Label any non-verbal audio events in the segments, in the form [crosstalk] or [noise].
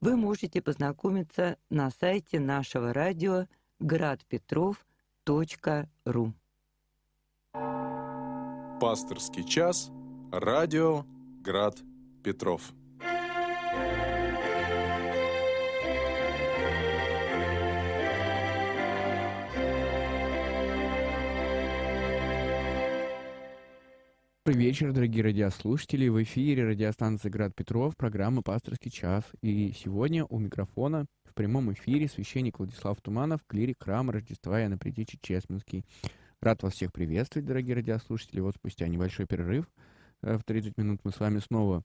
вы можете познакомиться на сайте нашего радио градпетров.ру. Пасторский час. Радио Град Петров. Добрый вечер, дорогие радиослушатели. В эфире радиостанции «Град Петров», программа «Пасторский час». И сегодня у микрофона в прямом эфире священник Владислав Туманов, клирик храма Рождества Иоанна Предичи Честминский. Рад вас всех приветствовать, дорогие радиослушатели. Вот спустя небольшой перерыв э, в 30 минут мы с вами снова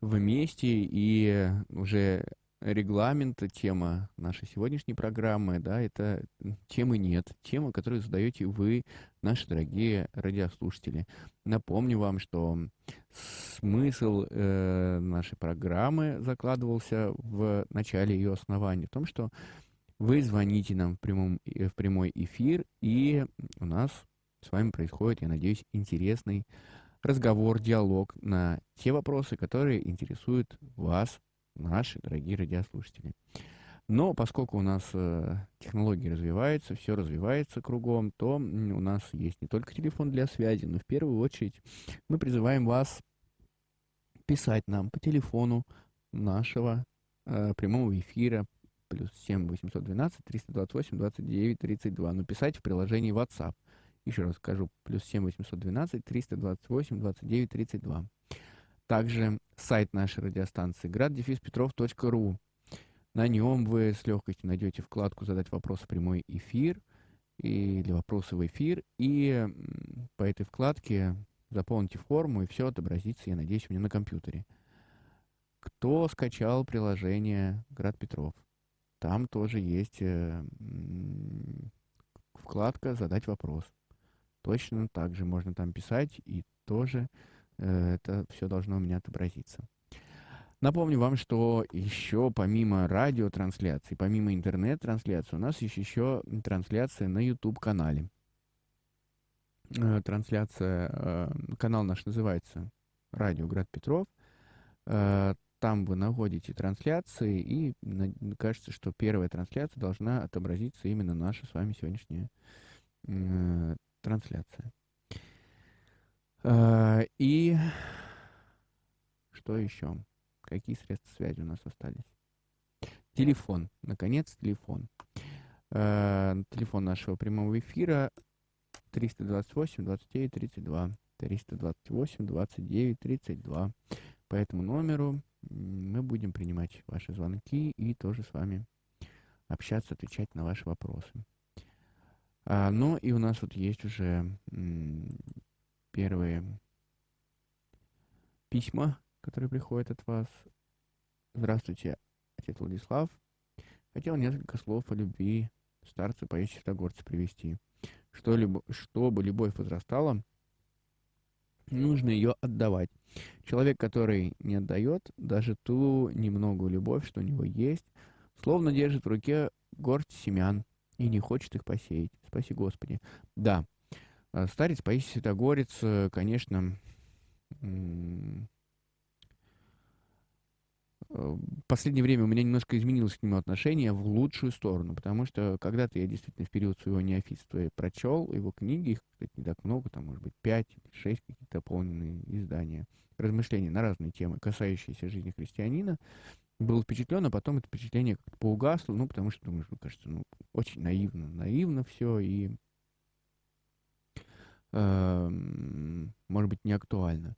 вместе и уже регламент, тема нашей сегодняшней программы, да, это темы нет, тема, которую задаете вы, наши дорогие радиослушатели. Напомню вам, что смысл э, нашей программы закладывался в начале ее основания, в том, что вы звоните нам в, прямом, в прямой эфир, и у нас с вами происходит, я надеюсь, интересный разговор, диалог на те вопросы, которые интересуют вас, наши дорогие радиослушатели. Но поскольку у нас э, технологии развиваются, все развивается кругом, то у нас есть не только телефон для связи, но в первую очередь мы призываем вас писать нам по телефону нашего э, прямого эфира плюс 7 812 328 29 32. Но писать в приложении WhatsApp. Еще раз скажу, плюс 7 812 328 29 32. Также сайт нашей радиостанции graddefиспетров.ру. На нем вы с легкостью найдете вкладку «Задать вопрос в прямой эфир» или «Вопросы в эфир», и по этой вкладке заполните форму, и все отобразится, я надеюсь, у меня на компьютере. Кто скачал приложение «Град Петров»? Там тоже есть э, вкладка «Задать вопрос». Точно так же можно там писать, и тоже это все должно у меня отобразиться. Напомню вам, что еще помимо радиотрансляции, помимо интернет-трансляции, у нас есть еще трансляция на YouTube-канале. Э, трансляция, э, канал наш называется «Радио Град Петров». Там вы находите трансляции, и кажется, что первая трансляция должна отобразиться именно наша с вами сегодняшняя трансляция. А, и что еще? Какие средства связи у нас остались? Телефон. Наконец, телефон. А, телефон нашего прямого эфира 328 29 32. 328 29 32. По этому номеру мы будем принимать ваши звонки и тоже с вами общаться, отвечать на ваши вопросы. А, ну и у нас вот есть уже первые письма, которые приходят от вас. Здравствуйте, отец Владислав. Хотел несколько слов о любви старца по Святогорца привести. Что люб... Чтобы любовь возрастала, нужно ее отдавать. Человек, который не отдает даже ту немногую любовь, что у него есть, словно держит в руке горсть семян и не хочет их посеять. Спаси Господи. Да, старец Паисий Святогорец, э, конечно, э, в последнее время у меня немножко изменилось к нему отношение в лучшую сторону, потому что когда-то я действительно в период своего неофитства прочел его книги, их, кстати, не так много, там, может быть, пять, шесть какие-то дополненные издания, размышления на разные темы, касающиеся жизни христианина, был впечатлен, а потом это впечатление как-то поугасло, ну, потому что, думаю, ну, кажется, ну, очень наивно, наивно все, и может быть, не актуально.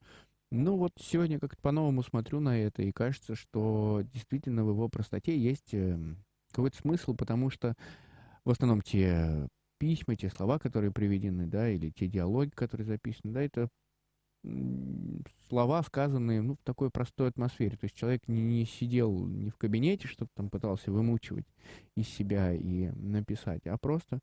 Ну вот сегодня как-то по-новому смотрю на это, и кажется, что действительно в его простоте есть эм, какой-то смысл, потому что в основном те письма, те слова, которые приведены, да, или те диалоги, которые записаны, да, это слова, сказанные ну, в такой простой атмосфере. То есть человек не, не сидел не в кабинете, что-то там пытался вымучивать из себя и написать, а просто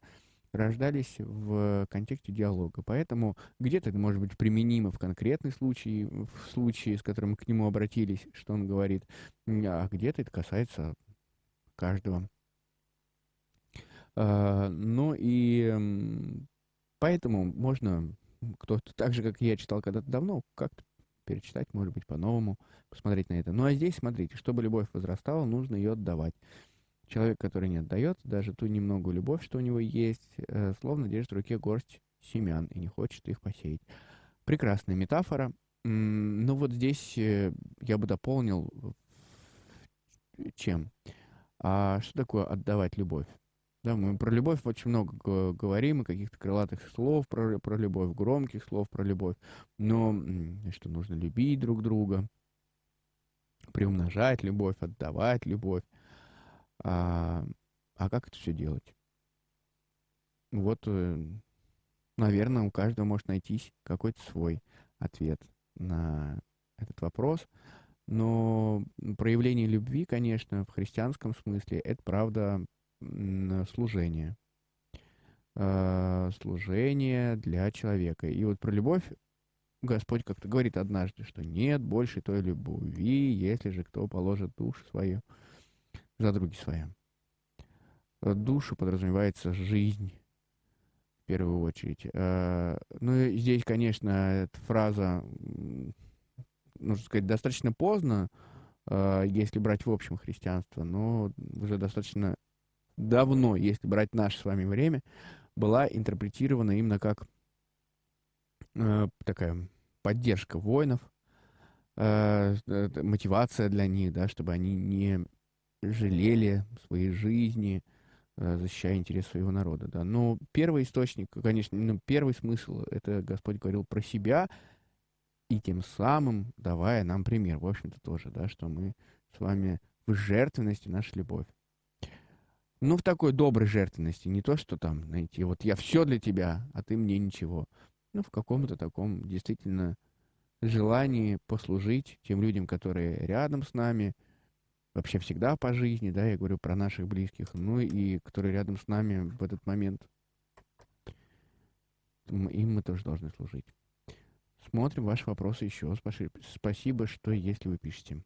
рождались в контексте диалога. Поэтому где-то это может быть применимо в конкретный случай, в случае, с которым к нему обратились, что он говорит, а где-то это касается каждого. А, ну и поэтому можно, кто-то так же, как я читал когда-то давно, как-то перечитать, может быть, по-новому посмотреть на это. Ну а здесь, смотрите, чтобы любовь возрастала, нужно ее отдавать. Человек, который не отдает даже ту немногую любовь, что у него есть, э, словно держит в руке горсть семян и не хочет их посеять. Прекрасная метафора. Ну вот здесь э, я бы дополнил чем? А что такое отдавать любовь? Да, мы про любовь очень много говорим, и каких-то крылатых слов про, про любовь, громких слов про любовь. Но что нужно любить друг друга, приумножать любовь, отдавать любовь. А, а как это все делать? Вот, э, наверное, у каждого может найтись какой-то свой ответ на этот вопрос. Но проявление любви, конечно, в христианском смысле, это правда служение. Э, служение для человека. И вот про любовь Господь как-то говорит однажды, что нет больше той любви, если же кто положит душу свою за други свои. Душу подразумевается жизнь, в первую очередь. Э, ну, и здесь, конечно, эта фраза, нужно сказать, достаточно поздно, э, если брать в общем христианство, но уже достаточно давно, если брать наше с вами время, была интерпретирована именно как э, такая поддержка воинов, э, мотивация для них, да, чтобы они не жалели своей жизни, э, защищая интерес своего народа. Да. Но первый источник, конечно, ну, первый смысл, это Господь говорил про себя, и тем самым давая нам пример, в общем-то, тоже, да, что мы с вами в жертвенности наша любовь. Ну, в такой доброй жертвенности. Не то, что там, знаете, вот я все для тебя, а ты мне ничего. Ну, в каком-то таком действительно желании послужить тем людям, которые рядом с нами, вообще всегда по жизни, да, я говорю про наших близких, ну и которые рядом с нами в этот момент. Им мы тоже должны служить. Смотрим ваши вопросы еще. Спасибо, что если вы пишете.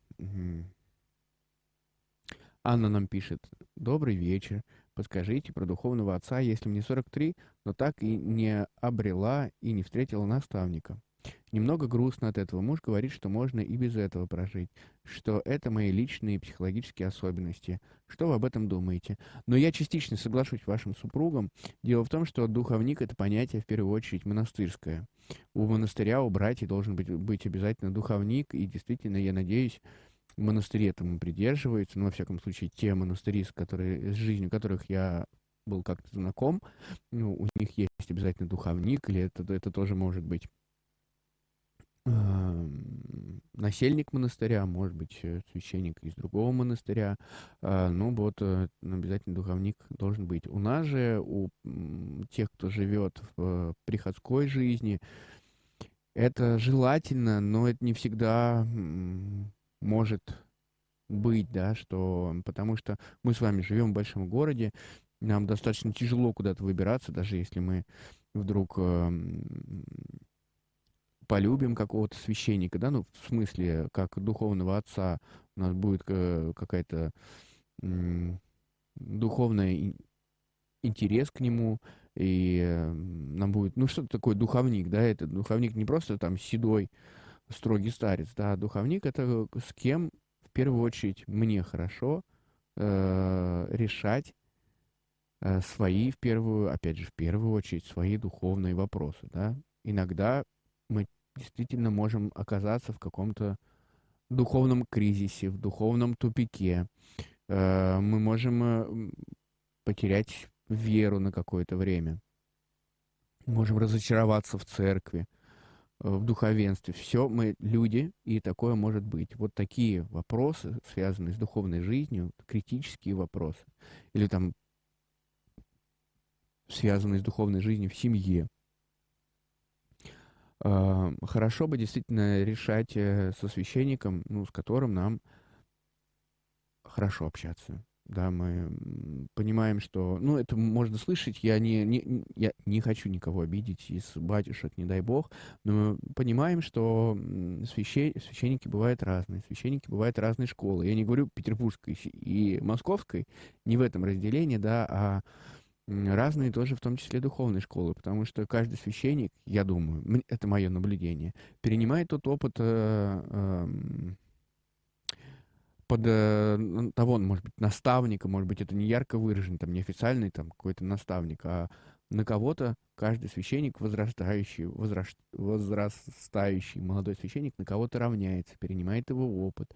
Анна нам пишет. Добрый вечер. Подскажите про духовного отца, если мне 43, но так и не обрела и не встретила наставника. Немного грустно от этого. Муж говорит, что можно и без этого прожить, что это мои личные психологические особенности. Что вы об этом думаете? Но я частично соглашусь с вашим супругом. Дело в том, что духовник — это понятие, в первую очередь, монастырское. У монастыря, у братьев должен быть, быть обязательно духовник, и действительно, я надеюсь, монастыри этому придерживаются, ну, во всяком случае, те монастыри, с, которые, с жизнью которых я был как-то знаком, ну, у них есть обязательно духовник, или это, это тоже может быть насельник монастыря, может быть, э, священник из другого монастыря, э, ну, вот э, обязательно духовник должен быть. У нас же, у тех, кто живет в э, приходской жизни, это желательно, но это не всегда может быть, да, что потому что мы с вами живем в большом городе, нам достаточно тяжело куда-то выбираться, даже если мы вдруг э, полюбим какого-то священника, да, ну, в смысле, как духовного отца, у нас будет э, какая-то духовная интерес к нему, и э, нам будет, ну, что такое духовник, да, это духовник не просто там седой, строгий старец, да, духовник это с кем в первую очередь мне хорошо э, решать э, свои в первую, опять же, в первую очередь свои духовные вопросы, да. Иногда мы действительно можем оказаться в каком-то духовном кризисе, в духовном тупике. Э, мы можем э, потерять веру на какое-то время. Можем разочароваться в церкви. Э, в духовенстве. Все мы люди, и такое может быть. Вот такие вопросы, связанные с духовной жизнью, критические вопросы, или там связанные с духовной жизнью в семье. Хорошо бы действительно решать э, со священником, ну, с которым нам хорошо общаться да, мы понимаем, что, ну, это можно слышать, я не, не, я не хочу никого обидеть из батюшек, не дай бог, но мы понимаем, что священ, священники бывают разные, священники бывают разной школы. Я не говорю петербургской и московской, не в этом разделении, да, а разные тоже, в том числе духовные школы, потому что каждый священник, я думаю, это мое наблюдение, перенимает тот опыт э, э, под э, того, может быть, наставника, может быть, это не ярко выраженный, там, неофициальный там какой-то наставник, а на кого-то каждый священник, возрастающий, возраст, возрастающий молодой священник, на кого-то равняется, перенимает его опыт.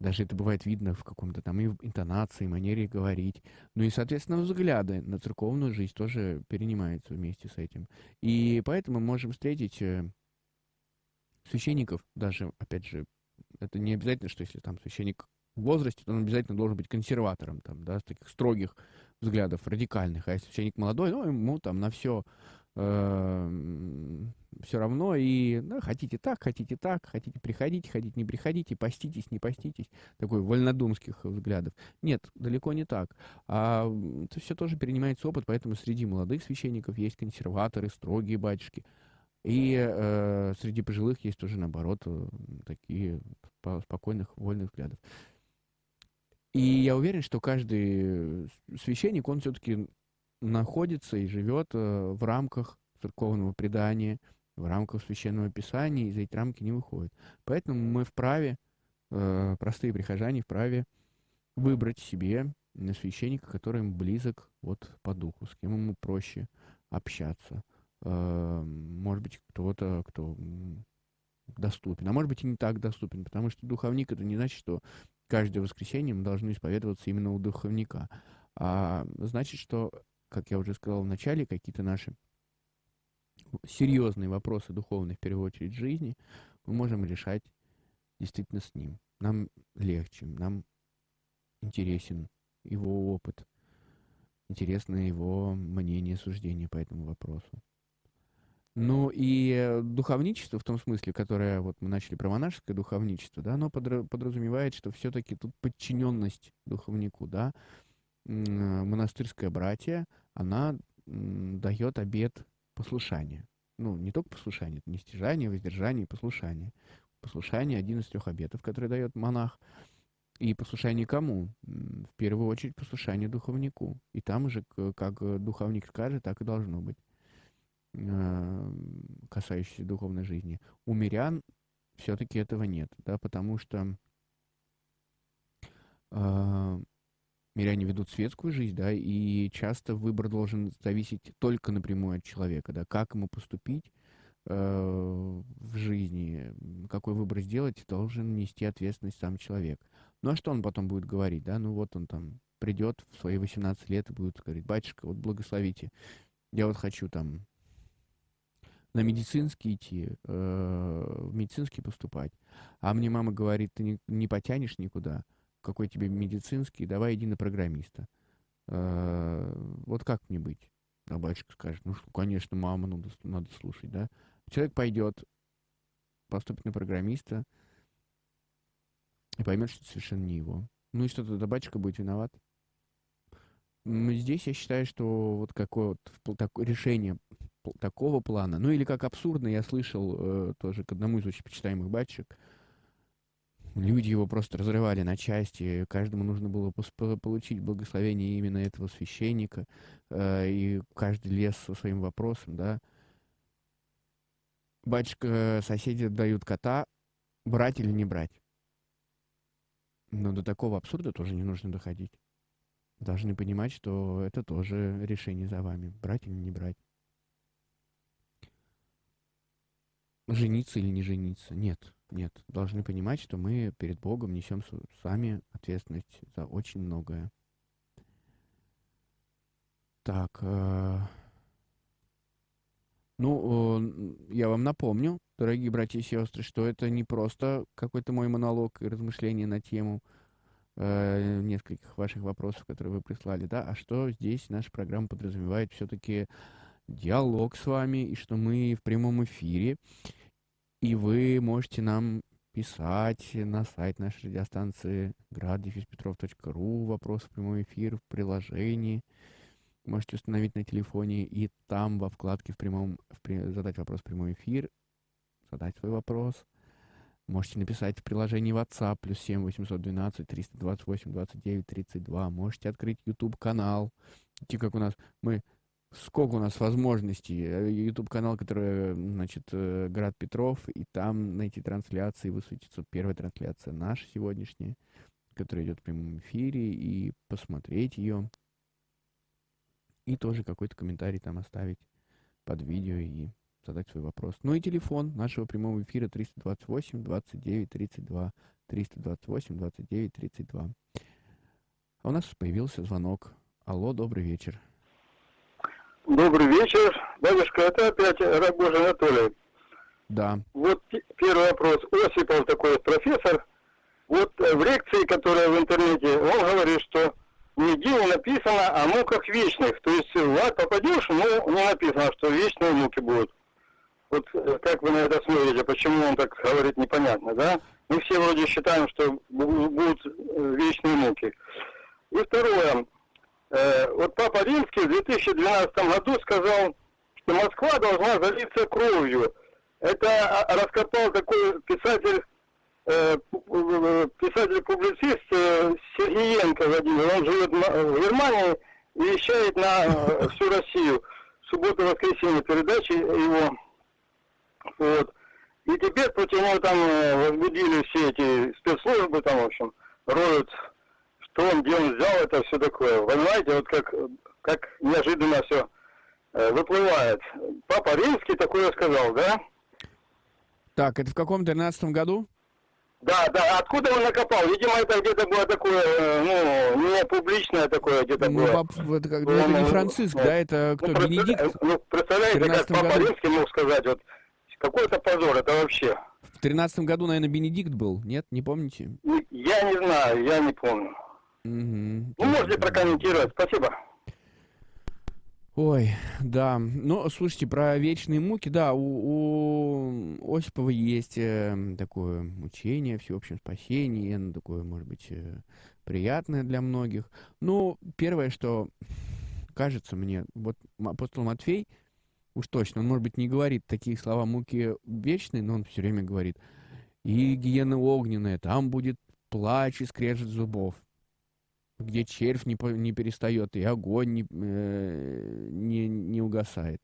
Даже это бывает видно в каком-то там и интонации, манере говорить. Ну и, соответственно, взгляды на церковную жизнь тоже перенимаются вместе с этим. И поэтому мы можем встретить э, священников, даже, опять же, это не обязательно, что если там священник в возрасте, то он обязательно должен быть консерватором, там, да, с таких строгих взглядов, радикальных. А если священник молодой, ну, ему там на все все равно. И да, хотите так, хотите так, хотите приходить, хотите не приходите, поститесь, не поститесь. Такой вольнодумских взглядов. Нет, далеко не так. А это все тоже перенимается опыт, поэтому среди молодых священников есть консерваторы, строгие батюшки. И э, среди пожилых есть тоже, наоборот, э, такие спокойных, вольных взглядов. И я уверен, что каждый священник, он все-таки находится и живет э, в рамках церковного предания, в рамках священного писания, и за эти рамки не выходит. Поэтому мы вправе, э, простые прихожане, вправе выбрать себе священника, который им близок вот по духу, с кем ему проще общаться – Э, может быть, кто-то, кто доступен, а может быть и не так доступен, потому что духовник это не значит, что каждое воскресенье мы должны исповедоваться именно у духовника, а значит, что, как я уже сказал в начале, какие-то наши серьезные вопросы духовные, в первую очередь, жизни, мы можем решать действительно с ним. Нам легче, нам интересен его опыт, интересно его мнение, суждение по этому вопросу. Ну и духовничество в том смысле, которое вот мы начали про монашеское духовничество, да, оно подразумевает, что все-таки тут подчиненность духовнику, да, монастырское братье, она дает обет послушания. Ну, не только послушание, это не стяжание, воздержание, послушание. Послушание один из трех обетов, который дает монах. И послушание кому? В первую очередь послушание духовнику. И там же, как духовник скажет, так и должно быть. Э, касающиеся духовной жизни. У мирян все-таки этого нет, да, потому что э, миряне ведут светскую жизнь, да, и часто выбор должен зависеть только напрямую от человека, да, как ему поступить э, в жизни, какой выбор сделать, должен нести ответственность сам человек. Ну а что он потом будет говорить, да, ну вот он там придет в свои 18 лет и будет говорить, батюшка, вот благословите, я вот хочу там на медицинский идти, э, в медицинский поступать. А мне мама говорит, ты не, не потянешь никуда, какой тебе медицинский, давай иди на программиста. Э, вот как мне быть? А батюшка скажет, ну, конечно, мама, надо, надо слушать, да. Человек пойдет, поступит на программиста и поймет, что это совершенно не его. Ну и что тогда батюшка будет виноват? Здесь я считаю, что вот какое вот такое решение такого плана. Ну или как абсурдно, я слышал э, тоже к одному из очень почитаемых батчик, люди его просто разрывали на части, каждому нужно было получить благословение именно этого священника, э, и каждый лез со своим вопросом, да. Батюшка, соседи дают кота, брать или не брать. Но до такого абсурда тоже не нужно доходить. Должны понимать, что это тоже решение за вами, брать или не брать. жениться или не жениться. Нет, нет. Должны понимать, что мы перед Богом несем сами ответственность за очень многое. Так. Э, ну, э, я вам напомню, дорогие братья и сестры, что это не просто какой-то мой монолог и размышление на тему э, нескольких ваших вопросов, которые вы прислали, да, а что здесь наша программа подразумевает все-таки диалог с вами, и что мы в прямом эфире. И вы можете нам писать на сайт нашей радиостанции graddefиспетров.ру вопрос в прямой эфир в приложении. Можете установить на телефоне и там во вкладке в прямом в, задать вопрос в прямой эфир, задать свой вопрос. Можете написать в приложении WhatsApp плюс 7 812 328 29 32. Можете открыть YouTube канал те, как у нас, мы, сколько у нас возможностей. YouTube-канал, который, значит, Град Петров, и там найти трансляции, высветится первая трансляция наша сегодняшняя, которая идет в прямом эфире, и посмотреть ее. И тоже какой-то комментарий там оставить под видео и задать свой вопрос. Ну и телефон нашего прямого эфира 328 29 32. 328 29 32. А у нас появился звонок. Алло, добрый вечер. Добрый вечер. Дядюшка, это опять Рогожин Анатолий. Да. Вот первый вопрос. Осипов такой профессор. Вот э, в лекции, которая в интернете, он говорит, что нигде не написано о муках вечных. То есть в ад попадешь, но не написано, что вечные муки будут. Вот э, как вы на это смотрите, почему он так говорит, непонятно, да? Мы все вроде считаем, что будут э, вечные муки. И второе. Э, вот Папа Римский в 2012 году сказал, что Москва должна залиться кровью. Это а, раскопал такой писатель, писатель-публицист Сергеенко Владимир. Он живет в Германии и вещает на [laughs] всю Россию. В субботу-воскресенье передачи его вот. И теперь против него там э, возбудили все эти спецслужбы, там, в общем, роют, что он, где он взял это, все такое. Понимаете, вот как, как неожиданно все э, выплывает. Папа Римский такое сказал, да? Так, это в каком 13 году? Да, да, откуда он накопал? Видимо, это где-то было такое, э, ну, не публичное такое где-то ну, было. Пап, это, как, ну, это не Франциск, ну, да, это кто, ну, Бенедикт? Ну, представляете, как Папа году? Римский мог сказать, вот, какой-то позор, это вообще. В тринадцатом году, наверное, Бенедикт был, нет? Не помните? Я не знаю, я не помню. Угу. Ну, можете прокомментировать, спасибо. Ой, да. Ну, слушайте, про вечные муки, да, у, у Осипова есть э, такое учение всеобщем спасении, оно такое, может быть, э, приятное для многих. Ну, первое, что кажется мне, вот апостол Матфей Уж точно, он, может быть, не говорит такие слова муки вечной, но он все время говорит, и гиена огненная, там будет плач и скрежет зубов, где червь не, не перестает, и огонь не, э, не, не угасает.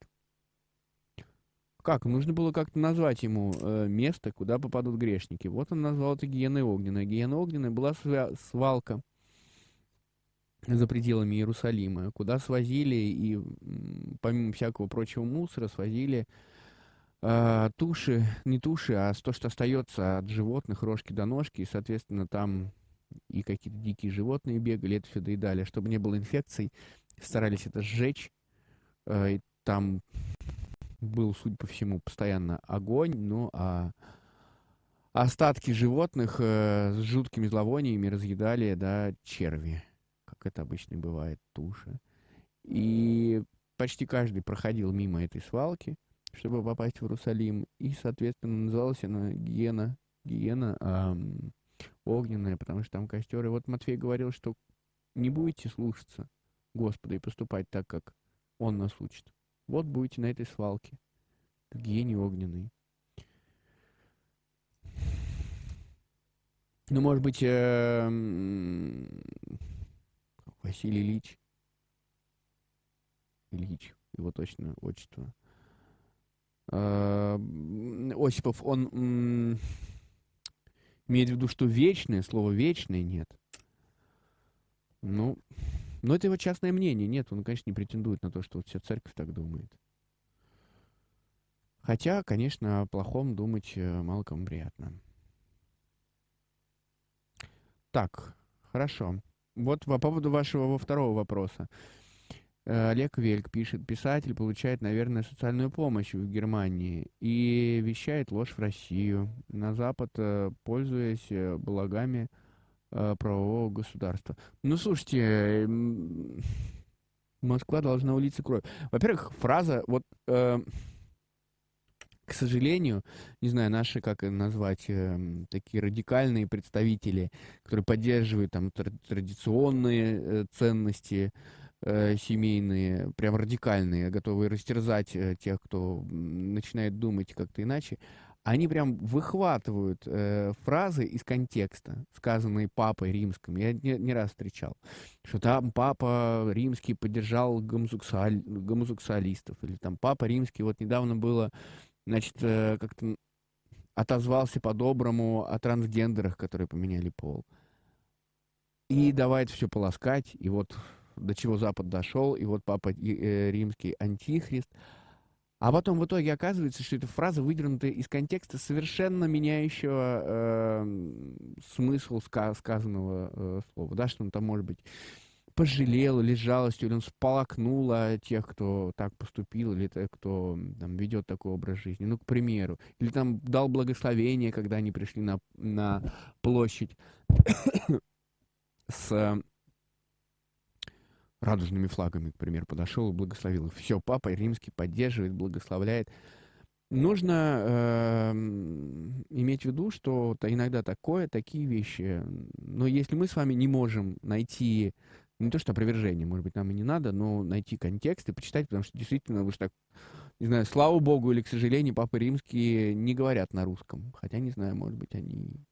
Как? Нужно было как-то назвать ему э, место, куда попадут грешники. Вот он назвал это гиеной огненной. Гиена огненная была свалка за пределами Иерусалима, куда свозили и помимо всякого прочего мусора свозили э, туши, не туши, а то, что остается от животных, рожки до ножки, и, соответственно, там и какие-то дикие животные бегали, это все доедали. Чтобы не было инфекций, старались это сжечь, э, и там был, судя по всему, постоянно огонь, ну, а остатки животных э, с жуткими зловониями разъедали, да, черви как это обычно бывает, туши. И почти каждый проходил мимо этой свалки, чтобы попасть в Иерусалим. И, соответственно, называлась она Гиена, Гиена эм, огненная, потому что там костер. И вот Матфей говорил, что не будете слушаться Господа и поступать так, как Он нас учит. Вот будете на этой свалке, в гиене огненной. Ну, может быть, э, Василий Ильич. Ильич, его точно отчество. А, Осипов, он имеет в виду, что вечное, слово вечное нет. Ну, но это его частное мнение. Нет, он, конечно, не претендует на то, что вот вся церковь так думает. Хотя, конечно, о плохом думать э, мало кому приятно. Так, хорошо. Вот по поводу вашего второго вопроса. Э, Олег Вельк пишет, писатель получает, наверное, социальную помощь в Германии и вещает ложь в Россию, на Запад, э, пользуясь э, благами правового государства. Ну, слушайте, Москва должна улиться кровью. Во-первых, фраза, вот к сожалению, не знаю, наши, как назвать, э, такие радикальные представители, которые поддерживают там традиционные ценности семейные, прям радикальные, готовые растерзать э, тех, кто начинает думать как-то иначе, они прям выхватывают э, фразы из контекста, сказанные папой римским. Я не, не раз встречал, что там папа римский поддержал гомосексуаль, гомосексуалистов, или там папа римский, вот недавно было, значит, э, как-то отозвался по-доброму о трансгендерах, которые поменяли пол. И давай это все полоскать, и вот до чего Запад дошел, и вот папа э, римский антихрист – а потом в итоге оказывается, что эта фраза выдернута из контекста совершенно меняющего э, смысл ска сказанного э, слова. Да, что он там может быть пожалел или с жалостью, или он сполокнул тех, кто так поступил, или тех, кто там, ведет такой образ жизни. Ну, к примеру. Или там дал благословение, когда они пришли на, на площадь с радужными флагами, к примеру, подошел и благословил их. Все, папа римский поддерживает, благословляет. Нужно э, иметь в виду, что -то иногда такое, такие вещи. Но если мы с вами не можем найти, не то что опровержение, может быть, нам и не надо, но найти контекст и почитать, потому что действительно, вы же так, не знаю, слава богу или, к сожалению, папы римские не говорят на русском. Хотя, не знаю, может быть, они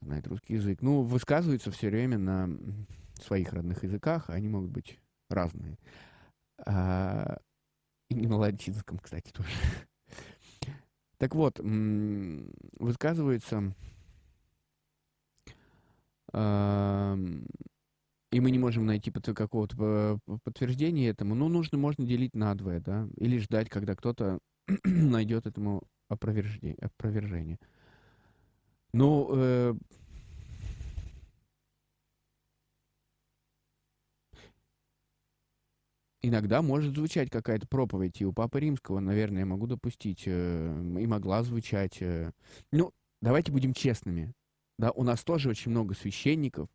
знают русский язык. Ну, высказываются все время на своих родных языках, они могут быть разные. А, и не на латинском, кстати, тоже. Так вот, высказывается, и мы не можем найти какого-то подтверждения этому, но нужно, можно делить на двое, да, или ждать, когда кто-то [clears throat] найдет этому опровержение. опровержение. Ну, э, иногда может звучать какая-то проповедь, и у Папы Римского, наверное, я могу допустить, э, и могла звучать. Э. Ну, давайте будем честными. Да, у нас тоже очень много священников,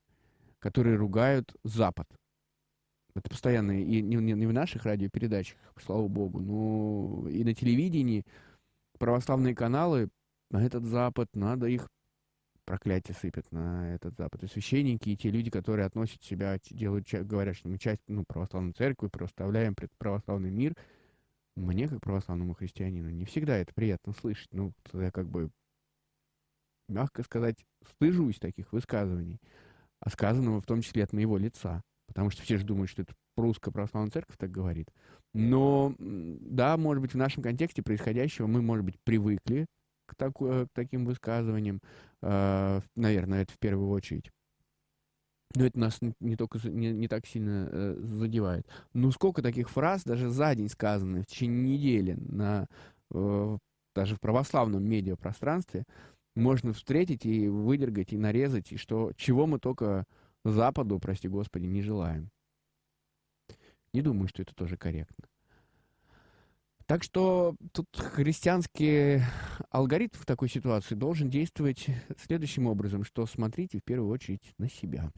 которые ругают Запад. Это постоянно и не, не в наших радиопередачах, слава богу, но и на телевидении православные каналы на этот Запад, надо их проклятие сыпят на этот Запад. И священники, и те люди, которые относят себя, делают, говорят, что мы часть ну, православной церкви, проставляем православный мир. Мне, как православному христианину, не всегда это приятно слышать. Ну, я как бы, мягко сказать, стыжусь таких высказываний, а сказанного в том числе от моего лица. Потому что все же думают, что это русская православная церковь так говорит. Но, да, может быть, в нашем контексте происходящего мы, может быть, привыкли к, так, к таким высказываниям. Э, наверное, это в первую очередь. Но это нас не только не, не так сильно э, задевает. Ну сколько таких фраз даже за день сказанных в течение недели на э, даже в православном медиапространстве можно встретить и выдергать и нарезать, и что чего мы только Западу, прости господи, не желаем. Не думаю, что это тоже корректно. Так что тут христианский алгоритм в такой ситуации должен действовать следующим образом, что смотрите в первую очередь на себя.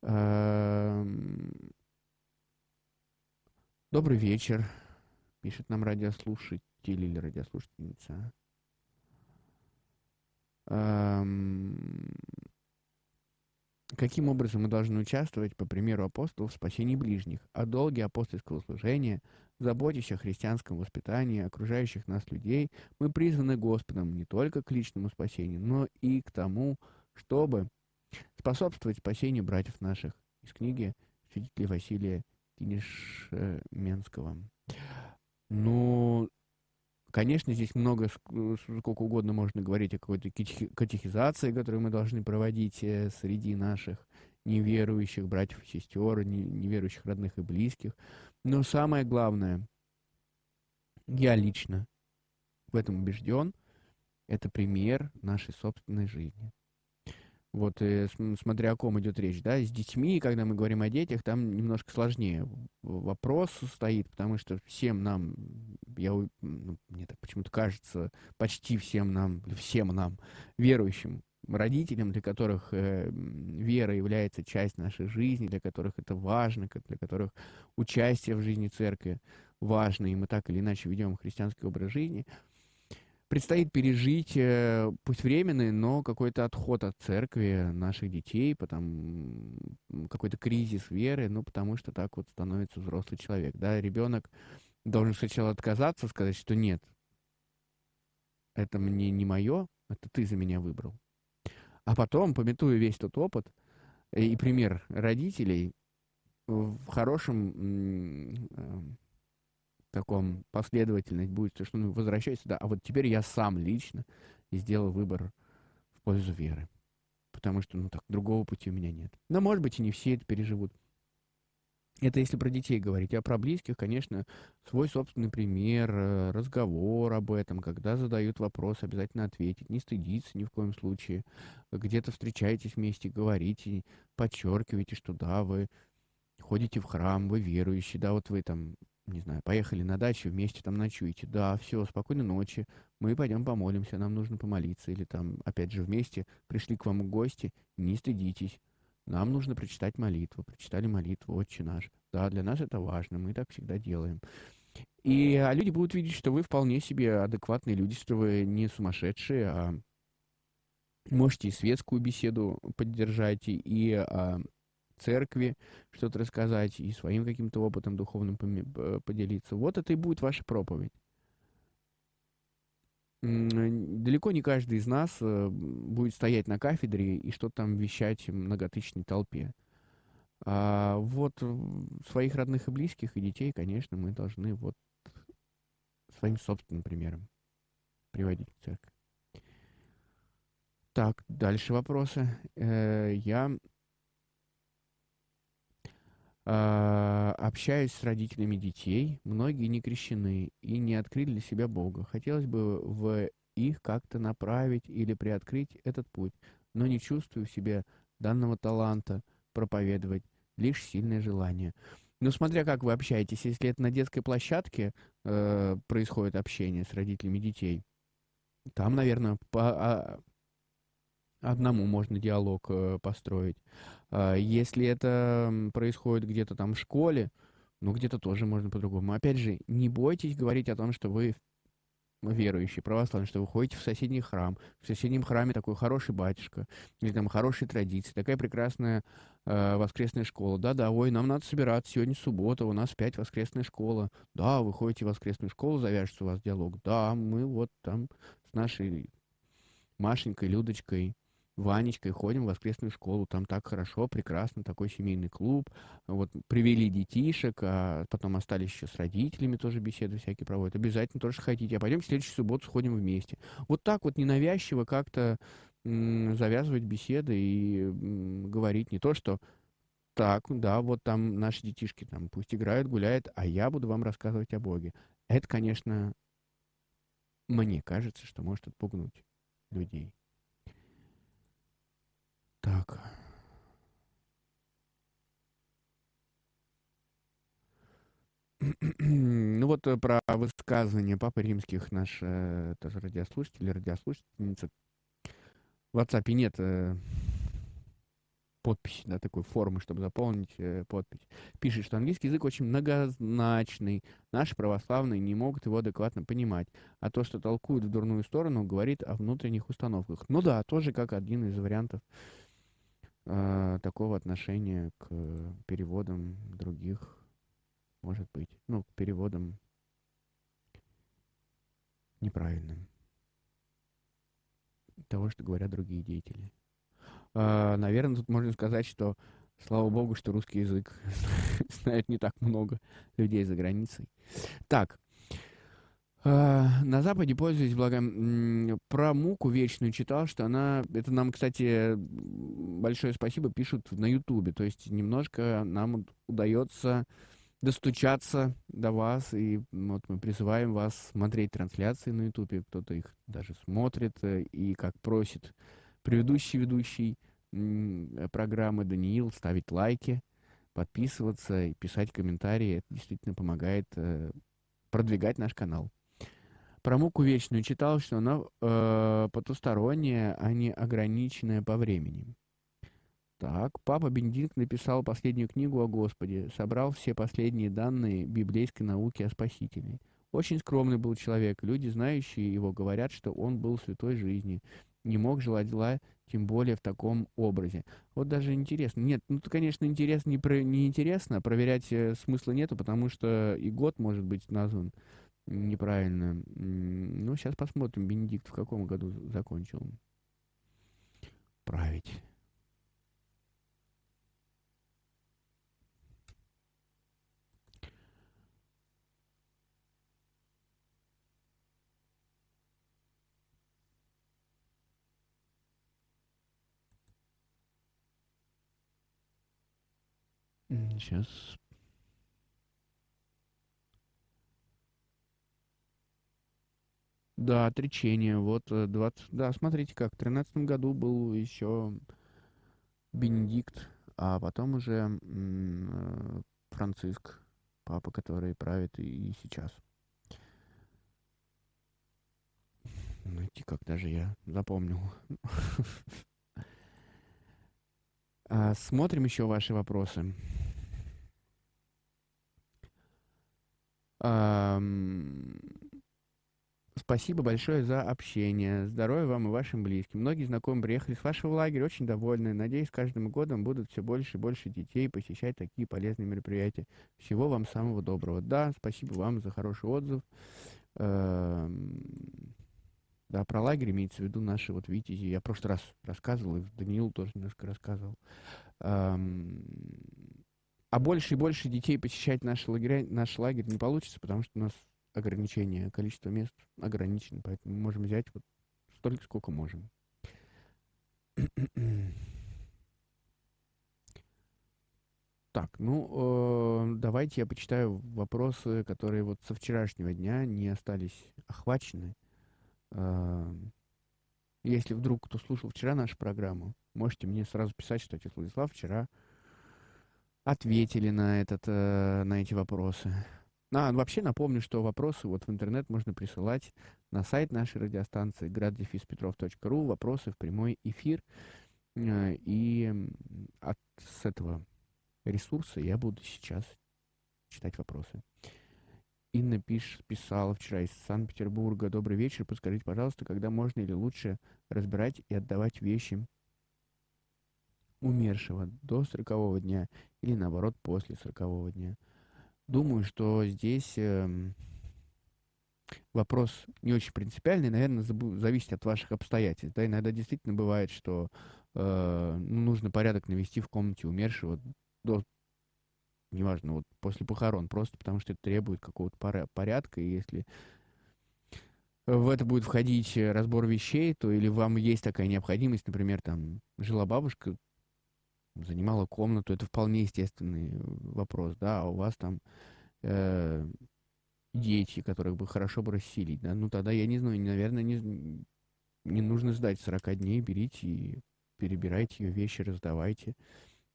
Эм, добрый вечер, пишет нам радиослушатель или радиослушательница. Эм, каким образом мы должны участвовать, по примеру апостолов, в спасении ближних, о долге апостольского служения – Заботясь о христианском воспитании окружающих нас людей, мы призваны Господом не только к личному спасению, но и к тому, чтобы способствовать спасению братьев наших. Из книги святителя Василия Кинешменского. Ну, конечно, здесь много, сколько угодно можно говорить о какой-то катехизации, которую мы должны проводить э, среди наших неверующих братьев и сестер, неверующих родных и близких. Но самое главное, я лично в этом убежден, это пример нашей собственной жизни. Вот, э, смотря о ком идет речь, да, с детьми, когда мы говорим о детях, там немножко сложнее вопрос стоит, потому что всем нам, я, ну, мне так почему-то кажется, почти всем нам, всем нам, верующим, родителям, для которых э, вера является часть нашей жизни, для которых это важно, для которых участие в жизни церкви важно, и мы так или иначе ведем христианский образ жизни, предстоит пережить, э, пусть временный, но какой-то отход от церкви наших детей, потом какой-то кризис веры, ну, потому что так вот становится взрослый человек, да, ребенок должен сначала отказаться, сказать, что нет, это мне не мое, это ты за меня выбрал. А потом, пометуя весь тот опыт и пример родителей, в хорошем э, таком последовательность будет, что ну, возвращайся, да, а вот теперь я сам лично сделал выбор в пользу веры. Потому что, ну так, другого пути у меня нет. Но, может быть, и не все это переживут. Это если про детей говорить. А про близких, конечно, свой собственный пример, э, разговор об этом, когда задают вопрос, обязательно ответить, не стыдиться ни в коем случае. Где-то встречаетесь вместе, говорите, подчеркиваете, что да, вы ходите в храм, вы верующие, да, вот вы там, не знаю, поехали на дачу, вместе там ночуете, да, все, спокойной ночи, мы пойдем помолимся, нам нужно помолиться, или там, опять же, вместе пришли к вам гости, не стыдитесь, нам нужно прочитать молитву. Прочитали молитву, Отче наш. Да, для нас это важно, мы так всегда делаем. И а люди будут видеть, что вы вполне себе адекватные люди, что вы не сумасшедшие, а можете и светскую беседу поддержать, и о церкви что-то рассказать, и своим каким-то опытом духовным поделиться. Вот это и будет ваша проповедь далеко не каждый из нас э, будет стоять на кафедре и что-то там вещать многотысячной толпе. А вот своих родных и близких, и детей, конечно, мы должны вот своим собственным примером приводить в церковь. Так, дальше вопросы. Э, я общаюсь с родителями детей, многие не крещены и не открыли для себя Бога. Хотелось бы в их как-то направить или приоткрыть этот путь, но не чувствую в себе данного таланта проповедовать, лишь сильное желание. Но смотря как вы общаетесь, если это на детской площадке э, происходит общение с родителями детей, там, наверное, по, а, одному можно диалог э, построить. А, если это происходит где-то там в школе, ну, где-то тоже можно по-другому. Опять же, не бойтесь говорить о том, что вы верующий, православный, что вы ходите в соседний храм, в соседнем храме такой хороший батюшка, или там хорошие традиции, такая прекрасная э, воскресная школа. Да-да, ой, нам надо собираться, сегодня суббота, у нас опять воскресная школа. Да, вы ходите в воскресную школу, завяжется у вас диалог. Да, мы вот там с нашей Машенькой, Людочкой, Ванечкой ходим в воскресную школу, там так хорошо, прекрасно, такой семейный клуб, вот привели детишек, а потом остались еще с родителями тоже беседы всякие проводят, обязательно тоже хотите, а пойдем в следующую субботу сходим вместе. Вот так вот ненавязчиво как-то завязывать беседы и говорить не то, что так, да, вот там наши детишки там пусть играют, гуляют, а я буду вам рассказывать о Боге. Это, конечно, мне кажется, что может отпугнуть людей. Так. [clears throat] Ну вот э, про высказывание Папы Римских наш э, тоже радиослушатель, радиослушательница. В WhatsApp нет э, подписи, да, такой формы, чтобы заполнить э, подпись. Пишет, что английский язык очень многозначный. Наши православные не могут его адекватно понимать. А то, что толкуют в дурную сторону, говорит о внутренних установках. Ну да, тоже как один из вариантов такого отношения к переводам других, может быть, ну, к переводам неправильным того, что говорят другие деятели. Э, наверное, тут можно сказать, что слава богу, что русский язык [laughs] знает не так много людей за границей. Так, а, на Западе пользуясь благом... Про муку вечную читал, что она... Это нам, кстати, большое спасибо пишут на Ютубе. То есть немножко нам удается достучаться до вас. И вот мы призываем вас смотреть трансляции на Ютубе. Кто-то их даже смотрит. Э, и, как просит предыдущий ведущий программы Даниил, ставить лайки, подписываться и писать комментарии. Это действительно помогает э, продвигать наш канал. Про муку вечную читал, что она э, потусторонняя, а не ограниченная по времени. Так, папа Бенедикт написал последнюю книгу о Господе, собрал все последние данные библейской науки о Спасителе. Очень скромный был человек, люди, знающие его, говорят, что он был святой жизни, не мог желать зла, тем более в таком образе. Вот даже интересно. Нет, ну, конечно, интересно, не, про, не интересно, проверять э, смысла нету, потому что и год может быть назван неправильно. Ну, сейчас посмотрим, Бенедикт в каком году закончил править. Сейчас. Да, отречение. Вот э, 20... Да, смотрите как. В тринадцатом году был еще Бенедикт, а потом уже э, Франциск, папа, который правит и, сейчас. Найти как даже я запомнил. [laughs] А, Смотрим еще ваши вопросы. Ам, Спасибо большое за общение. Здоровья вам и вашим близким. Многие знакомые приехали с вашего лагеря, очень довольны. Надеюсь, каждым годом будут все больше и больше детей посещать такие полезные мероприятия. Всего вам самого доброго. Да, спасибо вам за хороший отзыв. Эм, Да, про лагерь имеется в виду наши вот витязи. Я в прошлый раз рассказывал, и Даниил тоже немножко рассказывал. Эм, А больше и больше детей посещать наши лагеря, наш лагерь не получится, потому что у нас ограничение, количество мест ограничено, поэтому мы можем взять вот столько, сколько можем. Так, ну, э, давайте я почитаю вопросы, которые вот со вчерашнего дня не остались охвачены. Э, Если вдруг кто слушал вчера нашу программу, можете мне сразу писать, что отец Владислав вчера ответили на, этот, э, на эти вопросы. А, вообще напомню, что вопросы вот в интернет можно присылать на сайт нашей радиостанции graddefиспетров.ру, вопросы в прямой эфир. Э, И от с этого ресурса я буду сейчас читать вопросы. Инна пиш, писала вчера из Санкт-Петербурга. Добрый вечер. Подскажите, пожалуйста, когда можно или лучше разбирать и отдавать вещи умершего до сорокового дня или наоборот после сорокового дня? Думаю, что здесь эм, вопрос не очень принципиальный, наверное, зависит от ваших обстоятельств. Да, иногда действительно бывает, что э, ну, нужно порядок навести в комнате умершего до, неважно, вот после похорон, просто потому что это требует какого-то порядка, и если в это будет входить э, разбор вещей, то или вам есть такая необходимость, например, там жила бабушка, занимала комнату, это вполне естественный э, вопрос, да, а у вас там э, дети, которых бы хорошо бы расселить, да, ну тогда, я не знаю, наверное, не, не нужно ждать 40 дней, берите и перебирайте ее вещи, раздавайте,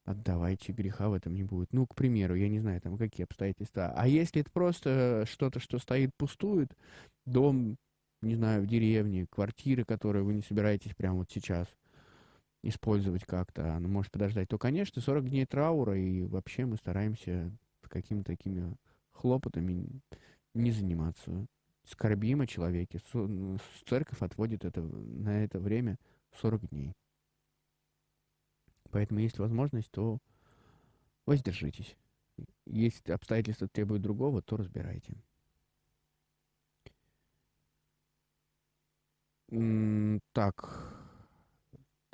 отдавайте, греха в этом не будет. Ну, к примеру, я не знаю, там какие обстоятельства. А если это просто что-то, что стоит, пустует, дом, не знаю, в деревне, квартиры, которые вы не собираетесь прямо вот сейчас использовать как-то, она может подождать, то, конечно, 40 дней траура, и вообще мы стараемся какими-то такими хлопотами не заниматься. Скорбим о человеке. Церковь отводит это, на это время 40 дней. Поэтому, есть возможность, то воздержитесь. Если обстоятельства требуют другого, то разбирайте. Так.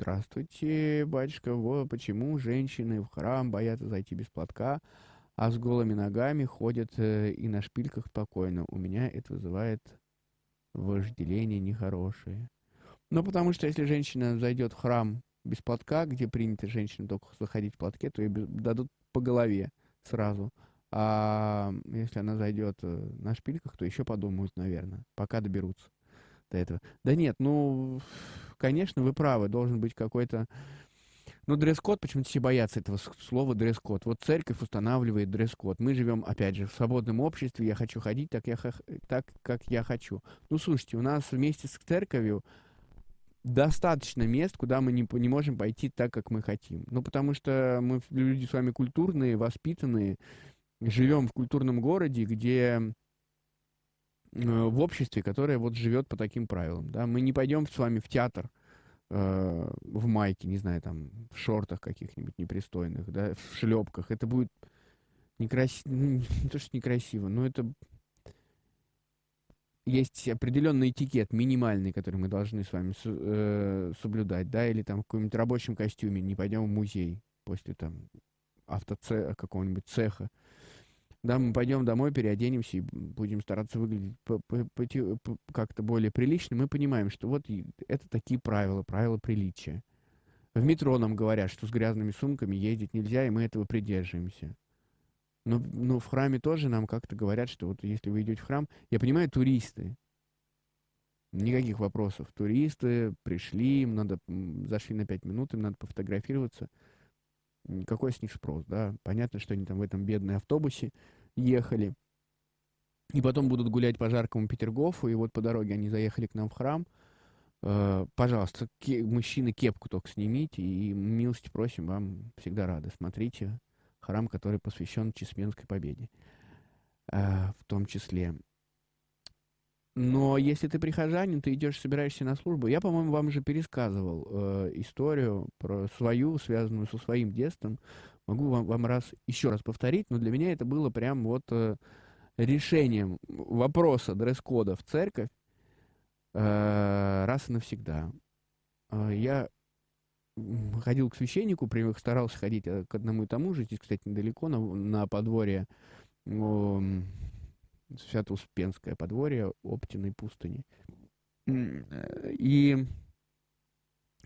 Здравствуйте, батюшка. Вот почему женщины в храм боятся зайти без платка, а с голыми ногами ходят э, и на шпильках спокойно. У меня это вызывает вожделение нехорошее. Ну, потому что если женщина зайдет в храм без платка, где принято женщинам только заходить в платке, то ей дадут по голове сразу. А если она зайдет э, на шпильках, то еще подумают, наверное, пока доберутся до этого. Да нет, ну, конечно, вы правы, должен быть какой-то... Ну, дресс-код, почему-то все боятся этого слова дресс-код. Вот церковь устанавливает дресс-код. Мы живем, опять же, в свободном обществе. Я хочу ходить так, я, так, как я хочу. Ну, слушайте, у нас вместе с церковью достаточно мест, куда мы не, не можем пойти так, как мы хотим. Ну, потому что мы люди с вами культурные, воспитанные, живем в культурном городе, где в обществе, которое вот живет по таким правилам. Да? Мы не пойдем с вами в театр э, в майке, не знаю, там, в шортах каких-нибудь непристойных, да, в шлепках. Это будет некрасиво, не то, что некрасиво, но это есть определенный этикет минимальный, который мы должны с вами э, соблюдать, да, или там в каком-нибудь рабочем костюме не пойдем в музей после там автоцеха, какого-нибудь цеха. Да, мы пойдем домой, переоденемся и будем стараться выглядеть как-то более прилично. Мы понимаем, что вот это такие правила, правила приличия. В метро нам говорят, что с грязными сумками ездить нельзя, и мы этого придерживаемся. Но, но в храме тоже нам как-то говорят, что вот если вы идете в храм, я понимаю, туристы, никаких вопросов. Туристы пришли, им надо, зашли на пять минут, им надо пофотографироваться. Какой с них спрос, да? Понятно, что они там в этом бедном автобусе ехали. И потом будут гулять по жаркому Петергофу, и вот по дороге они заехали к нам в храм. Э, пожалуйста, ке- мужчины кепку только снимите, и милости просим, вам всегда рады. Смотрите, храм, который посвящен Чесменской победе э, в том числе. Но если ты прихожанин, ты идешь, собираешься на службу. Я, по-моему, вам уже пересказывал э, историю про свою, связанную со своим детством. Могу вам, вам раз еще раз повторить, но для меня это было прям вот э, решением вопроса дресс-кода в церковь э, раз и навсегда. Э, я ходил к священнику, старался ходить э, к одному и тому же. Здесь, кстати, недалеко, на, на подворье Свято-Успенское подворье Оптиной пустыни. И